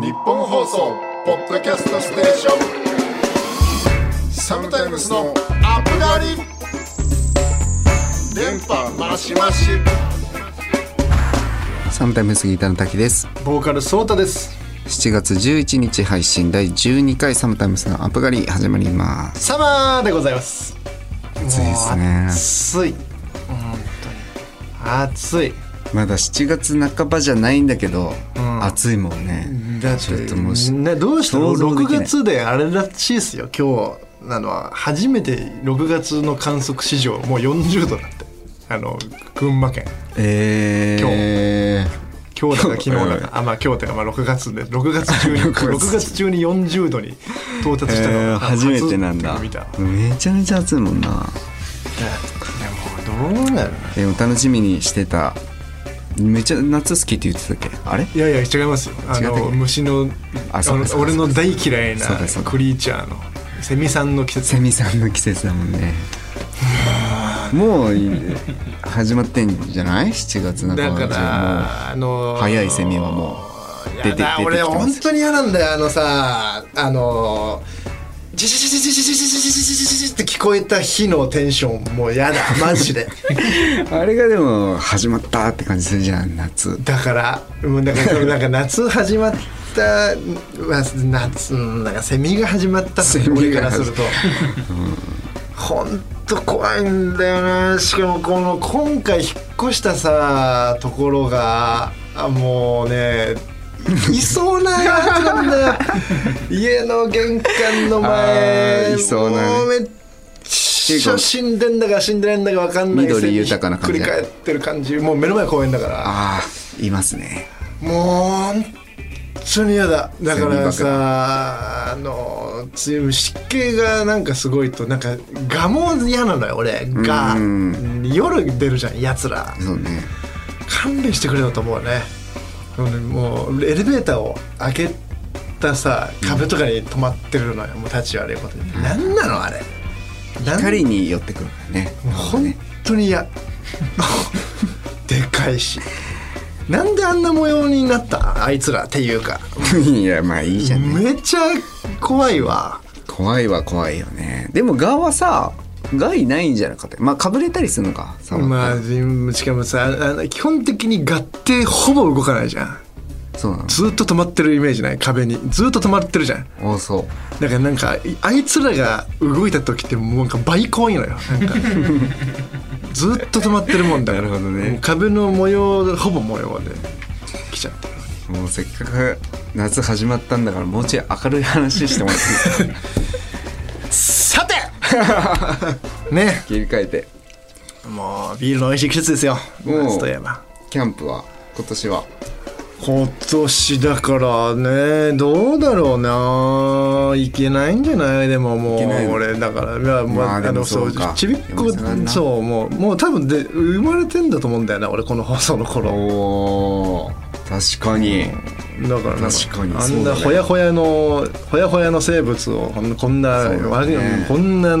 日本放送ポッドキャストステーション。サムタイムスのアップガリ電波マシマシサムタイムスギターの滝です。ボーカルソータです。7月11日配信第12回サムタイムスのアップガリ始まります。サマーでございます。暑いですね。暑い。本当に。暑い。まだ7月半ばじゃないんだけど、ん。暑いもんねだってちょっともうしね、どうしたの6想像できない。月であれらしいですよ今日なのは初めて6月の観測史上もう40度だって。あの群馬県。えー、今日。だか昨日だ今日か。あまあ今日ってかまあ6月で。6月中に 6月。中に40度に到達したのえーが初めてなんだ。めちゃめちゃ暑いもんな。いやもうどうなるでも楽しみにしてためっちゃ夏好きって言ってたっけ？あれ？いやいや違いますよ。あの虫のあの俺の大嫌いなクリーチャーのセミさんの季節。セミさんの季節だもんね。もうい始まってんじゃない？7月半ばだからあのー早いセミはもうや出て出てきてます本当に嫌なんだよあのさあのジジジジジジジジジジジジジジって聞こえた日のテンションもう嫌だマジであれがでも始まったって感じするじゃん夏だからもうだからなんか夏始まったまあ夏うんなんかセミが始まったセミ俺からすると本当怖いんだよなしかもこの今回引っ越したさところがあもうね いそうなやつなんだよ。家の玄関の前いそうなね。もうめっちゃ死んでんだか死んでないんだか分かんない。緑豊かな感じ繰り返ってる感じ。もう目の前公園だから。ああいますね。もう本当に嫌だ。だからさあの強い湿気がなんかすごいとなんかガも嫌なのよ俺。がうん。夜出るじゃんやつら。そうね。勘弁してくれよと思うねもうエレベーターを開けたさ壁とかに止まってるのよもう立ち悪いことに何なのあれ。光に寄ってくるからね。本当に嫌。でかいし。なんであんな模様になったあいつらっていうか。いやまあいいじゃんねめっちゃ怖いわ。怖いは怖いよね。でもガはさガいないんじゃなかった？まあかぶれたりするのかまあしかもさあの基本的にガってほぼ動かないじゃん。そうなの。ずっと止まってるイメージない？壁に。ずっと止まってるじゃん。おそう。だからなんかいあいつらが動いた時ってもうなんか倍怖いのよ。なんか。ずっと止まってるもんだから。なるほどね。壁の模様ほぼ模様で。来ちゃってるもうせっかく夏始まったんだからもうちょい明るい話してもらっていいですか？さ て ね。切り替えて。もうビールの美味しい季節ですよ。夏といえば。キャンプは今年は。今年だからねどうだろうな。いけないんじゃない？でももう俺だから。いやままあでもそうか。ちびっこそうもうもう多分で生まれてんだと思うんだよな俺この放送の頃。確かにだからなんか確かにあそうんだね。なほやほやのほやほやの生物をこんなね。こんな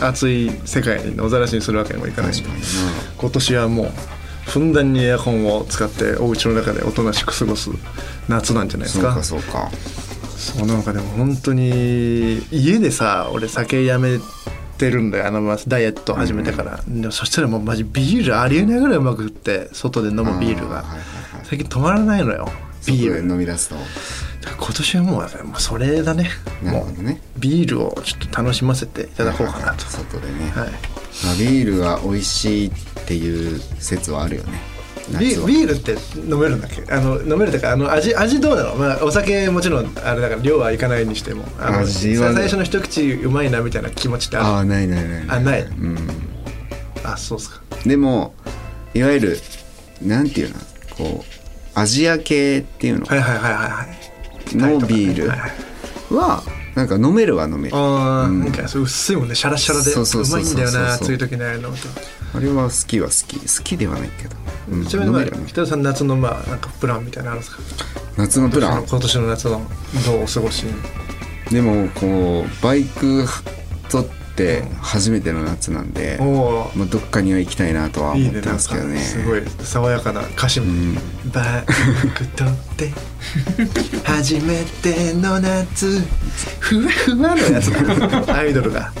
暑い世界に野ざらしにするわけにもいかない確かにな。今年はもうふんだんにエアコンを使ってお家の中でおとなしく過ごす夏なんじゃないですそうかかそうか。そうなんかでも本当に家でさ俺酒やめてるんだよ。あのまあダイエット始めてから、でもそしたらもうマジビールありえないぐらいうまくって外で飲むビールが、最近止まらないのよビール飲み出すと。今年はもうもうそれだね。もうなるほどね。ビールをちょっと楽しませていただこうかなと。外でね、はい。まあ、ビールが美味しいっていう説はあるよね。ビールって飲めるんだっけ？あの飲めるというかあの味味どうなの、まあ、お酒もちろんあれだから量はいかないにしても。あの味はね。最初の一口うまいなみたいな気持ちってある？ああないないない。あない。うん。あそうっすか。でもいわゆるなんていうの？こうアジア系っていうの？はいはいはいはいはい。のビール？はなんか飲めるは飲める。あー、うん。なんかそう薄いもんね。シャラシャラで。そうそうそうそうう。まいんだよなそう暑い時にあれ飲むとあれは好きは好き。好きではないけど、うん、ちなみに、北田さん夏のまあなんかプランみたいなのあるんですか？夏のプラン？今年の夏のどうお過ごし？にでもこうバイク取っって初めての夏なんで、おおまあ、どっかには行きたいなとは思ってますけどね。すごい爽やかな歌詞も「バイクとって初めての夏。ふわふわのやつ。だ アイドルが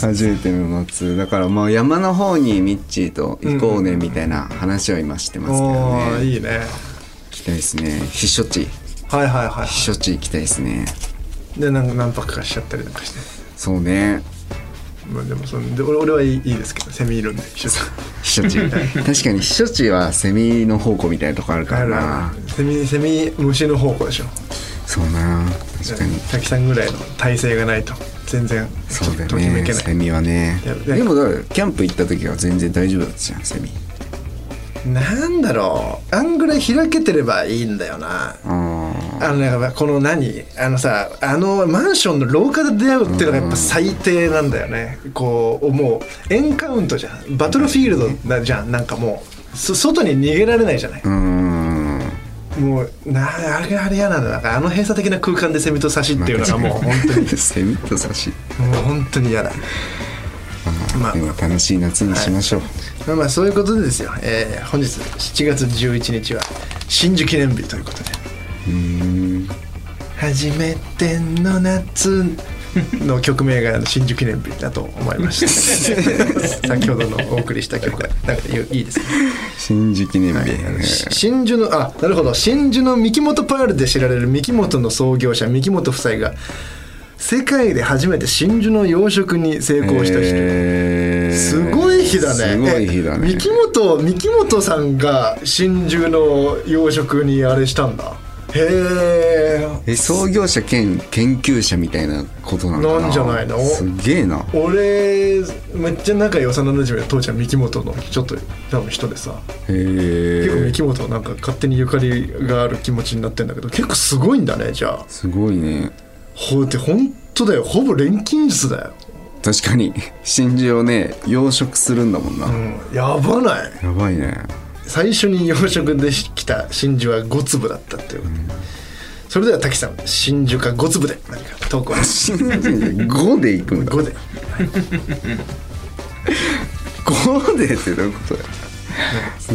初めての夏。だからまあ山の方にミッチーと行こうねみたいな話は今してますけどおね、ーいいね。行きたいですね。避暑地。はいはいはい避暑地行きたいですね。でなんか何泊かしちゃったりなんかしてそうね。まあでもそので俺俺はいいですけどセミいるんで一緒避暑地確かに避暑地はセミの宝庫みたいなとこあるからな。セミセミ虫の方向でしょ。そうな。確かに。滝さんぐらいの体勢がないと全然そうだよときめねセミはね。でもキャンプ行った時は全然大丈夫だったじゃんセミ。なんだろう。あんぐらい開けてればいいんだよな。ああのねこの何？あのさあのマンションの廊下で出会うっていうのがやっぱ最低なんだよね、こうもう。エンカウントじゃん。バトルフィールドだじゃん。なんかもうそ外に逃げられないじゃない、ーうーん。もうなあれあれ嫌なんだなんかあの閉鎖的な空間でセミとサシっていうのがもう本当に。セミとサシもう本当に嫌だ。まあ楽しい夏にしましょう、まあまあそういうことでですよ、えー本日7月11日は真珠記念日ということで初めての夏の曲名が真珠記念日だと思いました。先ほどのお送りした曲がなんかいいですね新宿記念日、し真珠のあなるほど。真珠の三木本パールで知られる三木本の創業者三木本夫妻が世界で初めて真珠の養殖に成功した人、えー。すごい日だね。すごい日だね。え三木本三木本さんが真珠の養殖にあれしたんだへええ創業者兼研究者みたいなことなのかな。なんじゃないの？すげえな。俺めっちゃ仲良い幼なじみの父ちゃん三木本のちょっと多分人でさ。へ結構三え木本なんか勝手にゆかりがある気持ちになってんだけど結構すごいんだねじゃあ。すごいね。ほって本当だよ。ほぼ錬金術だよ、確かに。真珠をね養殖するんだもんな、うん、やばない。やばいね最初に養殖できた真珠は5粒だったっていうことで、それでは滝さん真珠か5粒で何か投稿真珠5でいくんだ。5で。5でってどういうことだよ。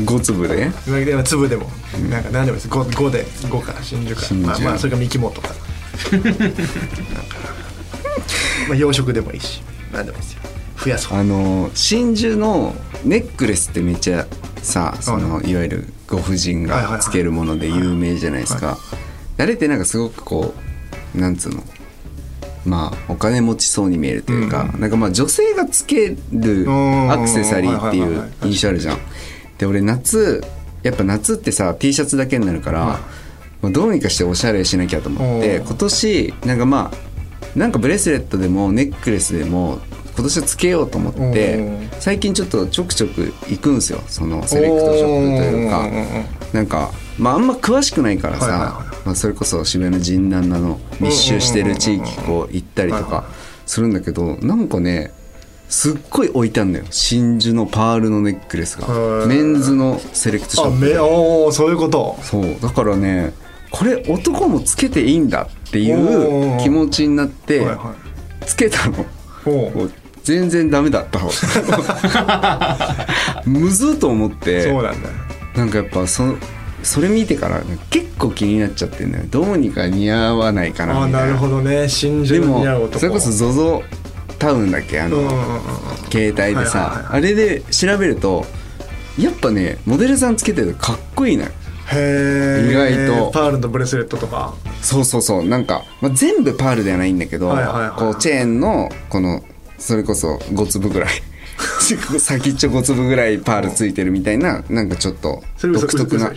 5粒で？でも粒でもなんか何でもいいです。5, 5で5か真珠かまあまあそれか三木本か。まあ養殖でもいいし何でもいいですよ。増やそう。あの真珠のネックレスってめっちゃさそのい。わゆるご婦人がつけるもので有名じゃないですか。あれってなんかすごくこうなんつうの？まあお金持ちそうに見えるというか、なんかまあ女性がつけるん。アクセサリーっていう印象あるじゃん。で俺夏やっぱ夏ってさ T シャツだけになるから、まあどうにかしておしゃれしなきゃと思って今年なんかまあなんかブレスレットでもネックレスでも今年はつけようと思って最近ちょっとちょくちょく行くんですよ。そのセレクトショップというか。なんかまああんま詳しくないからさ、はいはいはい。まあ、それこそ渋谷の神南なの密集してる地域こう行ったりとかするんだけどなんかねすっごい置いてあんだよ。真珠のパールのネックレスが。メンズのセレクトショップで。おーそういうこと。そう。だからねこれ男もつけていいんだっていう気持ちになってつけたの。全然ダメだった むずっと思ってそうなんだ。よなんかやっぱそそれ見てから結構気になっちゃってんだよ。どうにか似合わないかなあみたいな。なるほどね。真で珠のも似合う男。それこそ ZOZO タウンだっけ？あの、うんうんうんうん。携帯ではいはいさはい。あれで調べるとやっぱねモデルさんつけてるとかっこいいのよ。へえ意外と。パールのブレスレットとか。そうそうそう。なんか、まあ、全部パールではないんだけど、はいはいはい。こうチェーンのこのそれこそ5粒ぐらい。先っちょ5粒ぐらいパールついてるみたいななんかちょっと独特な。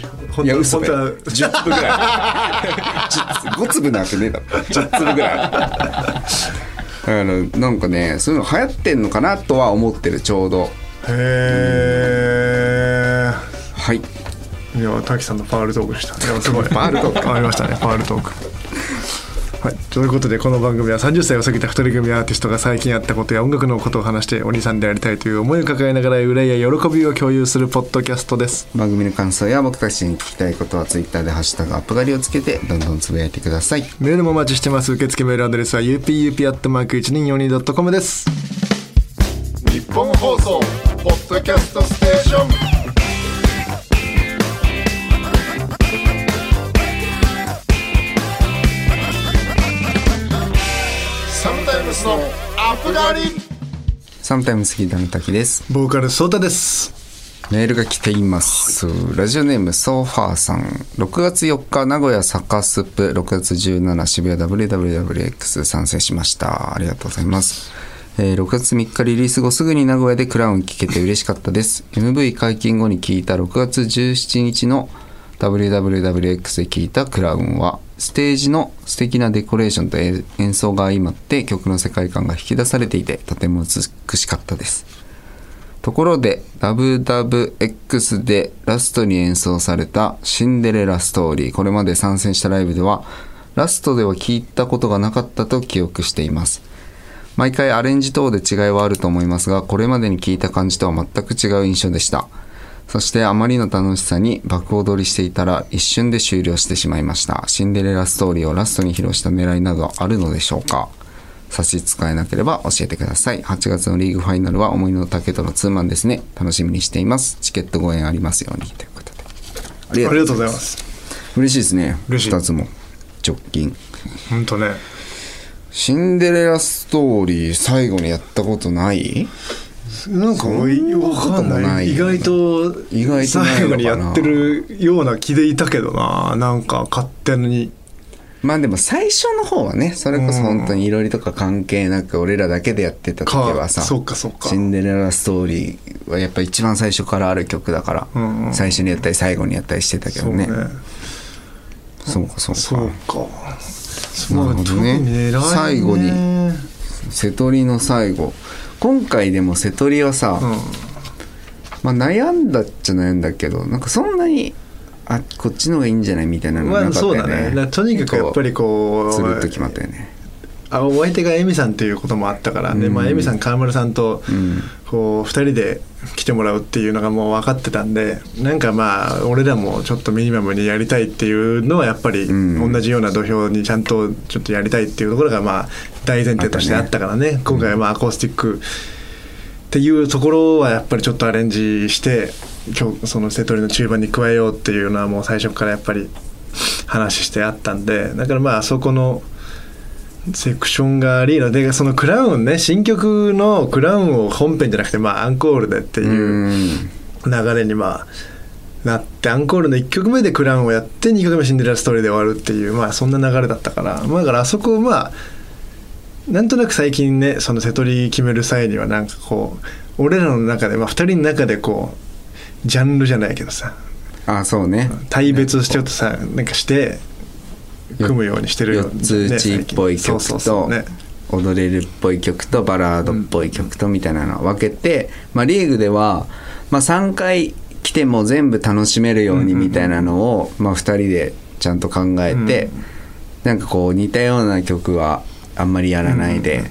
いや嘘。だよ本当は10粒ぐらい。5粒なわけねえだろ。10粒ぐらい。だからなんかねそういうの流行ってんのかなとは思ってるちょうど。へはい。えいや滝さんのパールトークでしたいやすごい。パールトークありましたねパールトークはい、ということでこの番組は30歳を過ぎた2人組アーティストが最近あったことや音楽のことを話してお兄さんでありたいという思いを抱えながら憂いや喜びを共有するポッドキャストです。番組の感想や僕たちに聞きたいことはツイッターで「ハッシュタグアップガリ」をつけてどんどんつぶやいてください。メールもお待ちしてます。受付メールアドレスは upup.1242.com です。日本放送ポッドキャストステーションスのアップガリサムタイムスギターの滝ですボーカルソータですメールが来ています。ラジオネームソーファーさん。6月4日、名古屋サカスプ、6月17渋谷 WWWX 参戦しました。ありがとうございます。えー6月3日リリース後すぐに名古屋でクラウン聴けて嬉しかったです。MV 解禁後に聴いた6月17日の WWWX で聴いたクラウンは、ステージの素敵なデコレーションと演奏が相まって曲の世界観が引き出されていて、とても美しかったです。ところで、ラブダブ X でラストに演奏されたシンデレラストーリー。これまで参戦したライブでは、ラストでは聞いたことがなかったと記憶しています。毎回アレンジ等で違いはあると思いますが、これまでに聞いた感じとは全く違う印象でした。そしてあまりの楽しさに爆踊りしていたら一瞬で終了してしまいました。シンデレラストーリーをラストに披露した狙いなどあるのでしょうか差し支えなければ教えてください。8月のリーグファイナルは思いの丈とのツーマンですね。楽しみにしています。チケットご縁ありますように。ということで。ありがとうございます嬉しいですね。嬉しい2つも。直近。本当ねシンデレラストーリー最後にやったことない？なんかわかんなない。い意外と意外と最後にやってるような気でいたけどな。なんか勝手に。まあでも最初の方はね、それこそ本当にいろいろとか関係なく俺らだけでやってた時はさ、かそっかそっか。シンデレラストーリーはやっぱ一番最初からある曲だから、うんうん。最初にやったり最後にやったりしてたけどね。そうかそうか。そうか。なるほどね。まあ特に偉いね。最後に。瀬戸りの最後。今回でも瀬戸りはさ、うんまあ悩んだっちゃ悩んだけど、なんかそんなに、あ、こっちの方がいいんじゃないみたいなのなかまあったよね。そうだねとにかくやっぱりこうつるっと決まったよね。あお相手がエミさんっていうこともあったから、でまあ、エミさん川村さんとうん。こう2人で来てもらうっていうのがもう分かってたんでなんかまあ俺らもちょっとミニマムにやりたいっていうのはやっぱりうん同じような土俵にちゃんとちょっとやりたいっていうところがまあ大前提としてあったからね。今回はまあアコースティックっていうところはやっぱりちょっとアレンジして今日その瀬戸りの中盤に加えようっていうのはもう最初からやっぱり話してあったんでだからまあそこのセクションがありのでそのクラウンね新曲のクラウンを本編じゃなくてまあアンコールでっていううん。流れにまあなってアンコールの1曲目でクラウンをやって2曲目シンデレラストーリーで終わるっていうまあそんな流れだったから。まあだからあそこまあなんとなく最近ねその瀬戸り決める際にはなんかこう俺らの中で、まあ、2人の中でこうジャンルじゃないけどさ。あ、そうね。対別しちょっとさなんかして組むようにしてるよ四つ打ちっぽい曲そうそうそとうね。踊れるっぽい曲とバラードっぽい曲とみたいなのを分けて、まあ、リーグでは、まあ、3回来ても全部楽しめるようにみたいなのを、まあ、2人でちゃんと考えて、なんかこう似たような曲はあんまりやらないで、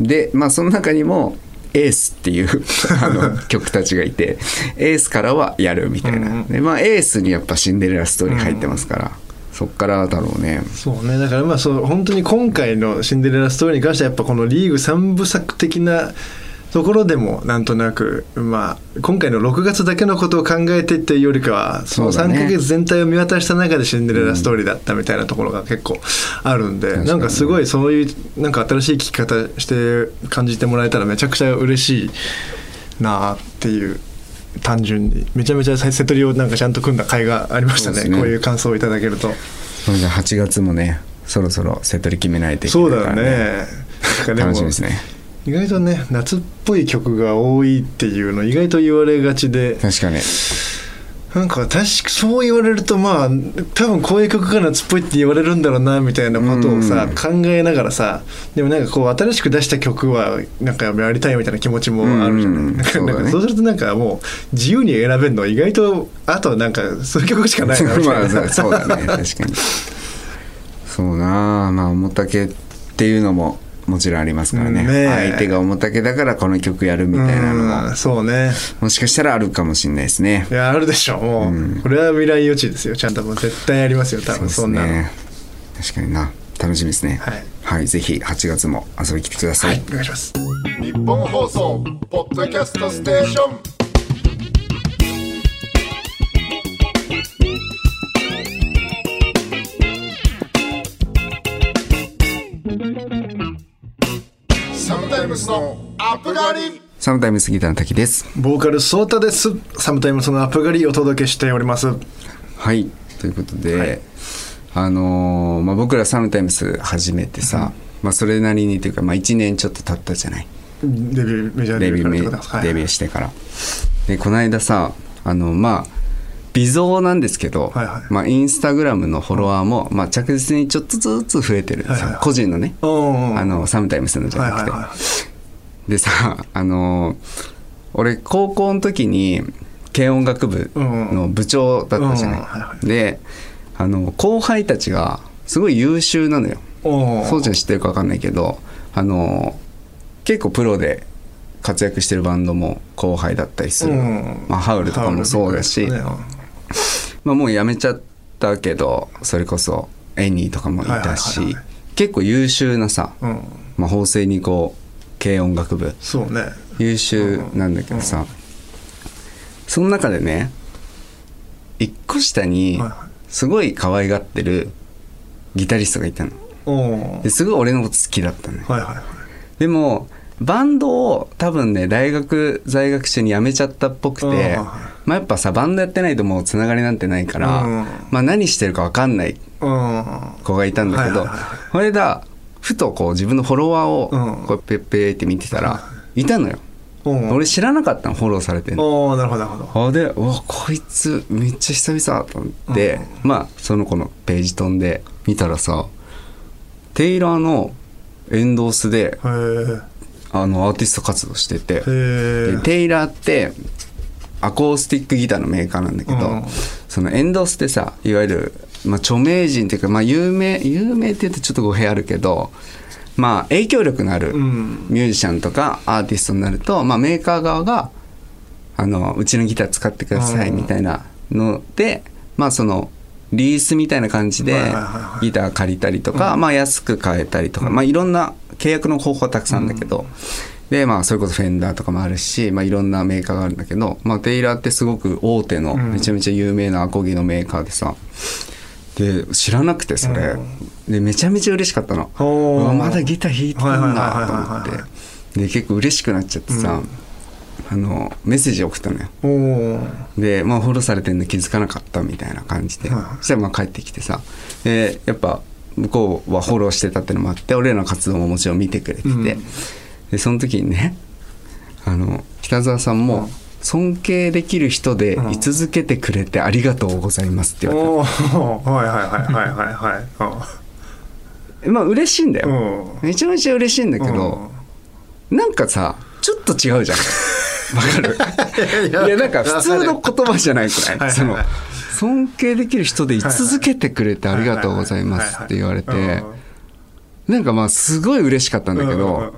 でまあその中にもエースっていう あの曲たちがいてエースからはやるみたいな、うんでまあエースにやっぱシンデレラストーリー入ってますから、そっからだろうね。そうね。だからまあそう本当に今回の「シンデレラストーリー」に関してはやっぱこのリーグ3部作的なところでもなんとなくまあ今回の6月だけのことを考えてっていうよりかはその3そうだねヶ月全体を見渡した中でシンデレラストーリーだったみたいなところが結構あるんで、確かになんかすごいそういうなんか新しい聞き方して感じてもらえたらめちゃくちゃ嬉しいなあっていう単純にめちゃめちゃ瀬戸りをなんかちゃんと組んだ甲斐がありましたね。ね。こういう感想をいただけると。それじゃあ8月もねそろそろセットリ決めないといけそうだよないから、ね。なんかでも楽しみですね意外とね夏っぽい曲が多いっていうの意外と言われがちで。確かに。なんか確かそう言われるとまあ多分こういう曲が夏っぽいって言われるんだろうなみたいなことをさうん。考えながらさでもなんかこう新しく出した曲はなんかやりたいみたいな気持ちもあるじゃない、うん。なんかそうするとなんかもう自由に選べるの意外とあとなんかそういう曲しかないなみたいな。まあそうだね。確かに。そうなまあ重たけっていうのももちろんありますからね。相手が重たけだからこの曲やるみたいなのうんがそうね。もしかしたらあるかもしれないですね。いやあるでしょもう、これは未来予知ですよ。ちゃんともう絶対やりますよ多分そんなの。ね確かにな。楽しみですね。はい。ぜひ8月も遊びに来てくださ、はいいお願いします。日本放送ポッドキャストステーションタイムスのアップガリ。サムタイムスギターの滝です。ボーカルソータです。サムタイムそのアップガリお届けしております。はい。ということで、あのーまあ、僕らサムタイムス始めてさ、まあ、それなりにというか、まあ、1年ちょっと経ったじゃない。デビューメジャーデビューデビューしてから。でこの間さあのまあ微増なんですけど、はいはい。まあ、インスタグラムのフォロワーも、まあ、着実にちょっとずつ増えてるんですよ、はいはいはい。個人のね、あのサムタイムスのじゃなくて、はいはいはでさあの俺高校の時に軽音楽部の部長だったじゃない,、うんはいはい。であの後輩たちがすごい優秀なのよ。そうちゃん知ってるか分かんないけどあの結構プロで活躍してるバンドも後輩だったりする、うんまあ、ハウルとかもそうだし、ね まあ、もう辞めちゃったけどそれこそエニーとかもいたし、はいはいはいはい。結構優秀なさ、うん。まあ、法政にこう軽音楽部。そうね。優秀なんだけどさ、その中でね一個下にはいはい。すごい可愛がってるギタリストがいたの。おですごい俺のこと好きだったのよはいはいはい。でもバンドを多分ね大学在学中に辞めちゃったっぽくて、うんまあ、やっぱさバンドやってないともうつながりなんてないから、うん。まあ、何してるか分かんないうん。子がいたんだけど、これだふとこう自分のフォロワーうん。をこうペッペーって見てたら、いたのよ。うん。俺知らなかったのフォローされてんの。なるほどなるほど。あでうわこいつめっちゃ久々と思って、まあその子のページ飛んで見たらさテイラーのエンドースであのアーティスト活動してて。テイラーってアコースティックギターのメーカーなんだけど、うん。そのエンドースってさいわゆる、まあ、著名人っていうか、まあ、有名有名って言うとちょっと語弊あるけどまあ影響力のあるうん。ミュージシャンとかアーティストになると、まあ、メーカー側があのうちのギター使ってくださいうん。みたいなので、まあそのリースみたいな感じでギター借りたりとか、まあ安く買えたりとか、まあいろんな契約の方法はたくさんだけど、でまあそれこそフェンダーとかもあるし、まあいろんなメーカーがあるんだけど、まあテイラーってすごく大手のうん。めちゃめちゃ有名なアコギのメーカーでさ、で知らなくてそれ、でめちゃめちゃ嬉しかったの。まだギター弾いてんはいはいはいだはいと思ってで結構嬉しくなっちゃってさ、あのメッセージ送ったのよ。でまあフォローされてるの気づかなかったみたいな感じで、そしたらまあ帰ってきてさ。でやっぱ向こうはフォローしてたってのもあって俺らの活動ももちろん見てくれてて、うんでその時にねあの北澤さんも尊敬できる人で居続けてくれてありがとうございますって言われおー。はいはいはいはいはい。はいたまあ嬉しいんだよ、うん。めちゃめちゃ嬉しいんだけど、なんかさちょっと違うじゃん。わかる？いやなんか普通の言葉じゃないくらい？はいその尊敬できる人で居続けてくれてありがとうございますって言われて。なんかまあすごい嬉しかったんだけど、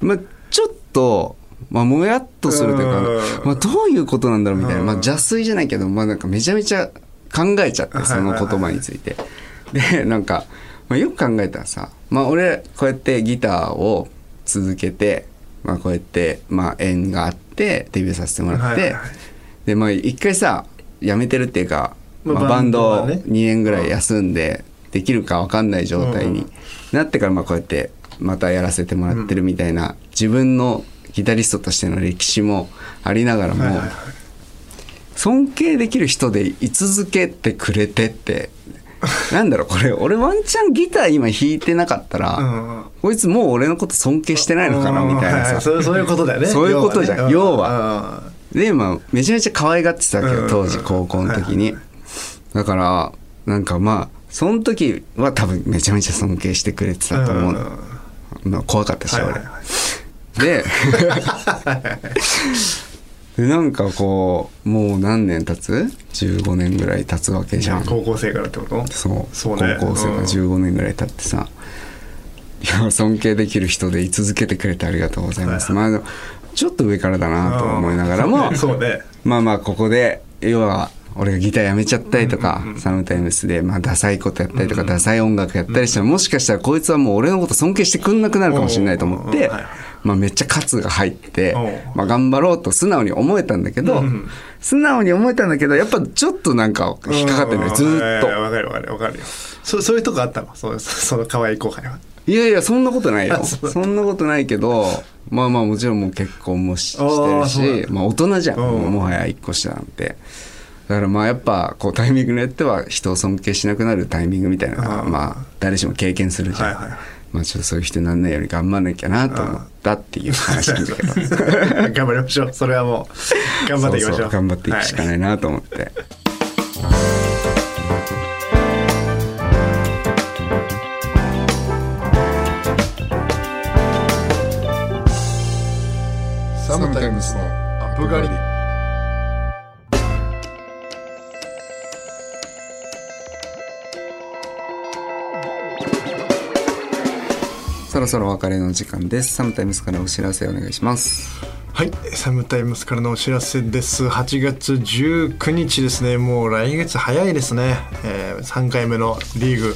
まあ、ちょっと、まあ、もやっとするというか、うん。まあ、どういうことなんだろうみたいな、まあ、うん邪推じゃないけど、まあ、なんかめちゃめちゃ考えちゃってその言葉について。でなんか、まあ、よく考えたらさ、まあ、俺こうやってギターを続けて、まあ、こうやって、まあ、縁があってデビューさせてもらって、でまあ一回さ辞めてるっていうか、まあまあ、バンドをバンドはね。2年ぐらい休んでできるか分かんない状態になってからまあこうやってまたやらせてもらってるみたいな自分のギタリストとしての歴史もありながらも尊敬できる人で居続けてくれてってなんだろうこれ俺ワンチャンギター今弾いてなかったら、うんこいつもう俺のこと尊敬してないのかなみたいなさ。そういうことだよね。そういうことじゃん。要はは。でまあめちゃめちゃ可愛がってたわけうんど当時高校の時に、だからなんかまあその時は多分めちゃめちゃ尊敬してくれてたと思う。の、まあ、怖かったし俺、はいはいはい。ででなんかこうもう何年経つ ?15 年ぐらい経つわけじゃん。高校生からってこと？そう。そうね。高校生がうん。15年ぐらい経ってさ、いや尊敬できる人で居続けてくれてありがとうございます、まあでもちょっと上からだなと思いながらもそうね。まあまあここで要は俺がギターやめちゃったりとか、サムタイムスで、まあ、ダサいことやったりとか、ダサい音楽やったりしたら、もしかしたらこいつはもう俺のこと尊敬してくんなくなるかもしれないと思ってまあめっちゃ喝が入ってう。ん、まあ頑張ろうと素直に思えたんだけど、素直に思えたんだけど、やっぱちょっとなんか引っかかってるのよ、ずーっと。うん。わかるわかるわかるよ。そそういうとこあったの その可愛い後輩はいやいや、そんなことないよ。あそんなことないけど、まあまあもちろんもう結婚もししてるし、まあ大人じゃん。うんもうもはや一個下なんて。だからまあやっぱこうタイミングによっては人を尊敬しなくなるタイミングみたいなのがうんまあ誰しも経験するじゃん。はいはいまあちょっとそういう人にならないように頑張らなきゃなと思ったっていう話なんだけど。頑張りましょうそれはもう頑張っていきましょう頑張っていくしかはないなと思って。サムムスのアップガリそろそろお別れの時間です。サムタイムスからお知らせお願いします。はい、サムタイムスからのお知らせです。8月19日ですね。もう来月早いですね。えー、3回目のリーグ。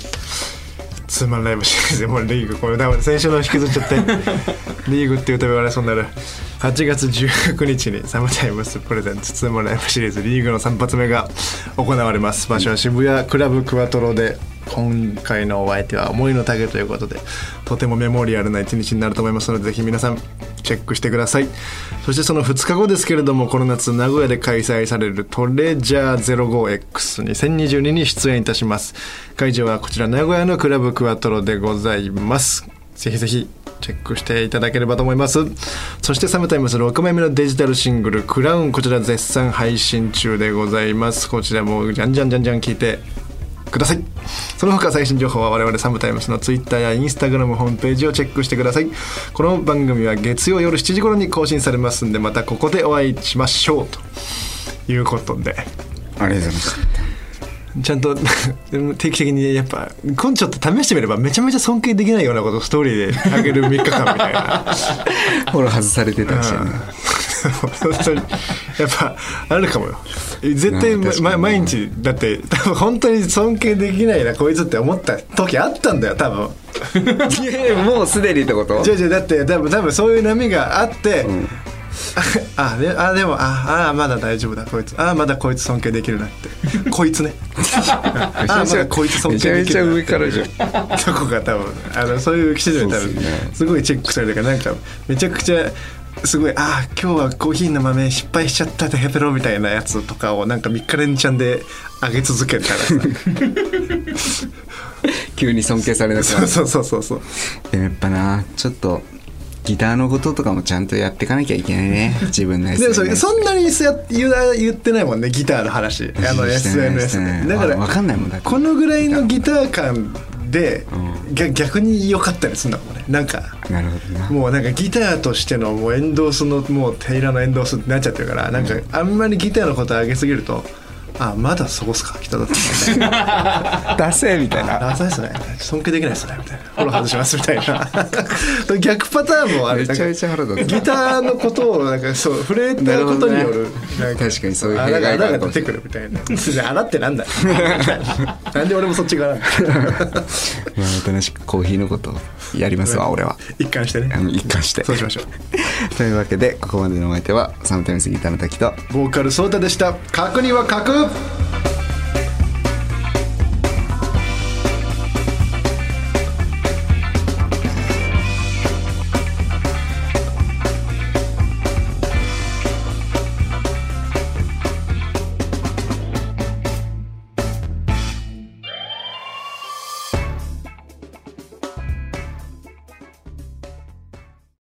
ツーマンライブシリーズ。でもうリーグこれ多分先週の引きずっちゃって。リーグっていうと言われそうになる。8月19日にサムタイムスプレゼンツツーマンライブシリーズリーグの3発目が行われます。場所は渋谷クラブクワトロで。今回のお相手は思いの丈ということでとてもメモリアルな一日になると思いますのでぜひ皆さんチェックしてください。そしてその2日後ですけれどもこの夏名古屋で開催されるトレジャー 05X2022 に出演いたします。会場はこちら名古屋のクラブクワトロでございます。ぜひぜひチェックしていただければと思います。そしてサムタイムス6枚目のデジタルシングル「クラウン」こちら絶賛配信中でございます。こちらもじゃんじゃんじゃんじゃん聞いてください。その他最新情報は我々サムタイムスのツイッターやインスタグラムホームページをチェックしてください。この番組は月曜夜7時頃に更新されますんでまたここでお会いしましょうということで。ありがとうございました。ちゃんと 定期的にやっぱ今ちょっと試してみればめちゃめちゃ尊敬できないようなことをストーリーであげる3日間みたいな。フォロー外されてたりしてね。本当に。やっぱあるかもよ。絶対、ま、毎日だって多分本当に尊敬できないなこいつって思った時あったんだよ多分。いやいやもうすでにってこと？じゃあじゃあだって多分多分そういう波があって、あであでもああまだ大丈夫だこいつ。あまだこいつ尊敬できるなって。こいつね。あまだこいつ尊敬できるなめちゃめちゃ上からじゃん。そこが多分あのそういう記事で多分すごいチェックされるからなんかめちゃくちゃすごいあ今日はコーヒーの豆失敗しちゃったテヘペロみたいなやつとかをなんか3日連チャンで上げ続けたらさ。急に尊敬されなくなる。そうそうそうそう。そうでもやっぱなちょっとギターのこととかもちゃんとやっていかなきゃいけないね。自分のでもそ SNS そんなにや言ってないもんねギターの話。あの SNS でだからわかんないもんだこのぐらいのギター感で、逆逆に良かったりするんだもんね。なんかなるほどな。もうなんかギターとしてのもうエンドースのもうテイラーのエンドースってなっちゃってるからなんかあんまりギターのこと上げすぎるとあまだそこっすか？北だったみたいなダセーみたいな。あそうですね。尊敬できないですねみたいな。フォロー外しますみたいな。逆パターンもある。めちゃめちゃ腹立つ。ギターのことをなんかそう触れたことによる。なん確かにそういうあ弊害があるかもしれない。出てくるみたいな。穴ってなんだよ。なんで俺もそっち側なんだまあおとなしくコーヒーのことやりますわ俺は。一貫してね。一貫して。そうしましょう。というわけでここまでのお相手はサムタイムスギターの滝と。ボーカルソータでした。確認は確